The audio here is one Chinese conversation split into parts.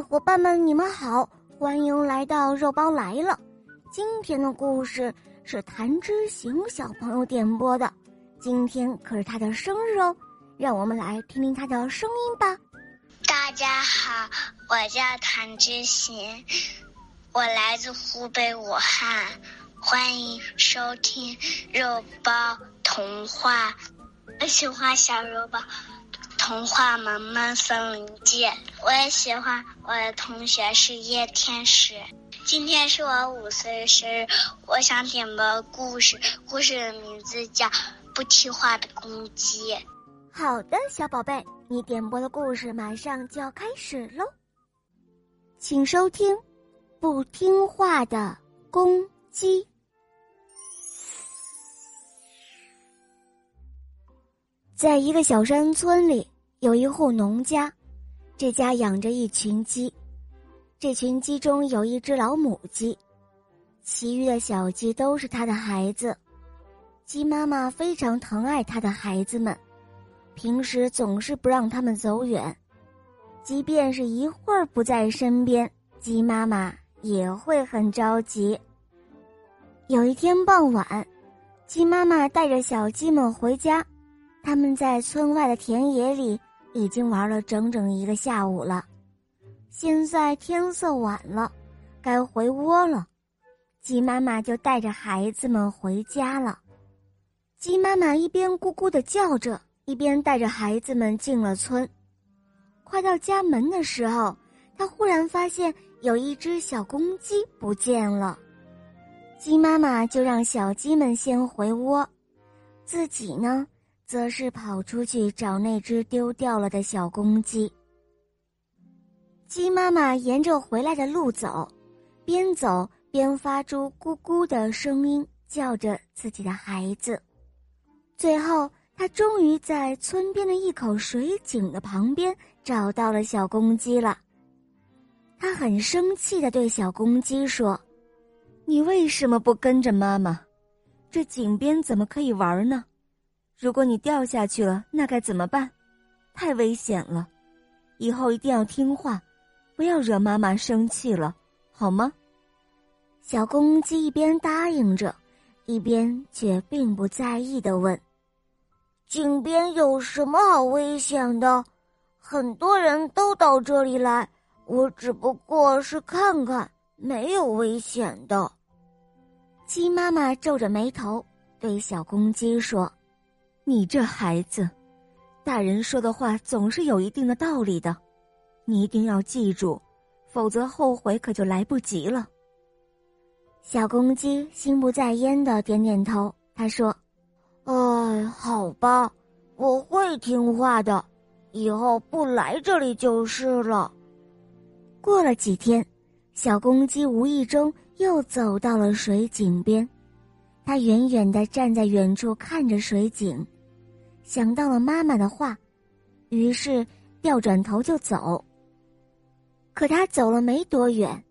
伙伴们，你们好，欢迎来到肉包来了。今天的故事是谭之行小朋友点播的，今天可是他的生日哦，让我们来听听他的声音吧。大家好，我叫谭之行，我来自湖北武汉，欢迎收听肉包童话。我喜欢小肉包。童话《萌萌森林记》，我也喜欢。我的同学是叶天使。今天是我五岁生日，我想点播故事。故事的名字叫《不听话的公鸡》。好的，小宝贝，你点播的故事马上就要开始喽，请收听《不听话的公鸡》。在一个小山村里。有一户农家，这家养着一群鸡，这群鸡中有一只老母鸡，其余的小鸡都是它的孩子。鸡妈妈非常疼爱它的孩子们，平时总是不让他们走远，即便是一会儿不在身边，鸡妈妈也会很着急。有一天傍晚，鸡妈妈带着小鸡们回家，他们在村外的田野里。已经玩了整整一个下午了，现在天色晚了，该回窝了。鸡妈妈就带着孩子们回家了。鸡妈妈一边咕咕的叫着，一边带着孩子们进了村。快到家门的时候，她忽然发现有一只小公鸡不见了。鸡妈妈就让小鸡们先回窝，自己呢？则是跑出去找那只丢掉了的小公鸡。鸡妈妈沿着回来的路走，边走边发出咕咕的声音，叫着自己的孩子。最后，他终于在村边的一口水井的旁边找到了小公鸡了。他很生气的对小公鸡说：“你为什么不跟着妈妈？这井边怎么可以玩呢？”如果你掉下去了，那该怎么办？太危险了！以后一定要听话，不要惹妈妈生气了，好吗？小公鸡一边答应着，一边却并不在意的问：“井边有什么好危险的？很多人都到这里来，我只不过是看看，没有危险的。”鸡妈妈皱着眉头对小公鸡说。你这孩子，大人说的话总是有一定的道理的，你一定要记住，否则后悔可就来不及了。小公鸡心不在焉的点点头，他说：“哎，好吧，我会听话的，以后不来这里就是了。”过了几天，小公鸡无意中又走到了水井边，它远远的站在远处看着水井。想到了妈妈的话，于是调转头就走。可他走了没多远，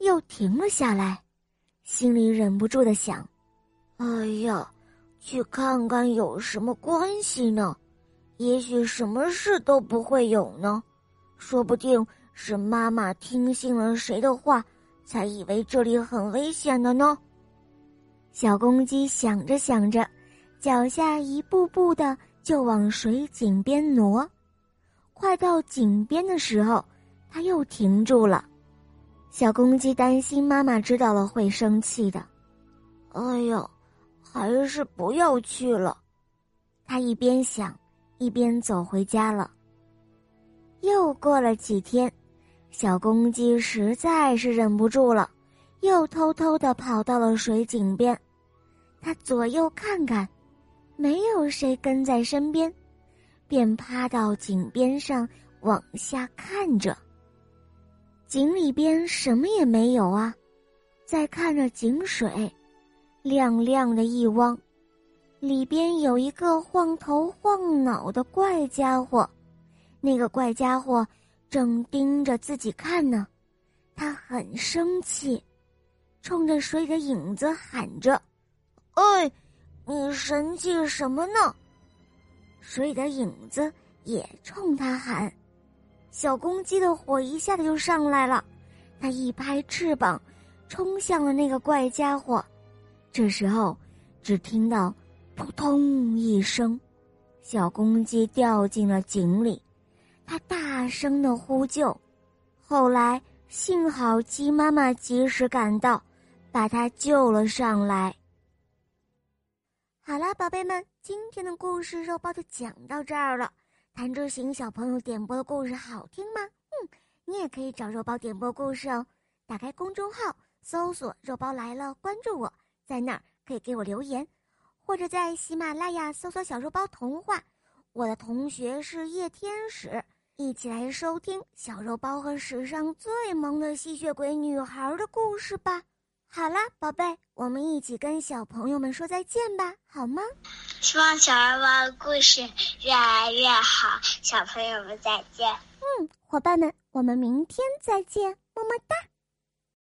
又停了下来，心里忍不住的想：“哎呀，去看看有什么关系呢？也许什么事都不会有呢，说不定是妈妈听信了谁的话，才以为这里很危险的呢。”小公鸡想着想着。脚下一步步的就往水井边挪，快到井边的时候，他又停住了。小公鸡担心妈妈知道了会生气的，哎呦，还是不要去了。他一边想，一边走回家了。又过了几天，小公鸡实在是忍不住了，又偷偷的跑到了水井边，他左右看看。没有谁跟在身边，便趴到井边上往下看着。井里边什么也没有啊，再看着井水，亮亮的一汪，里边有一个晃头晃脑的怪家伙，那个怪家伙正盯着自己看呢，他很生气，冲着水的影子喊着：“哎！”你神气什么呢？水里的影子也冲他喊：“小公鸡的火一下子就上来了，它一拍翅膀，冲向了那个怪家伙。这时候，只听到“扑通”一声，小公鸡掉进了井里。它大声的呼救，后来幸好鸡妈妈及时赶到，把它救了上来。好了，宝贝们，今天的故事肉包就讲到这儿了。谭志行小朋友点播的故事好听吗？嗯，你也可以找肉包点播故事哦。打开公众号，搜索“肉包来了”，关注我，在那儿可以给我留言，或者在喜马拉雅搜索“小肉包童话”。我的同学是夜天使。一起来收听小肉包和史上最萌的吸血鬼女孩的故事吧！好啦，宝贝，我们一起跟小朋友们说再见吧，好吗？希望小娃娃的故事越来越好，小朋友们再见。嗯，伙伴们，我们明天再见，么么哒。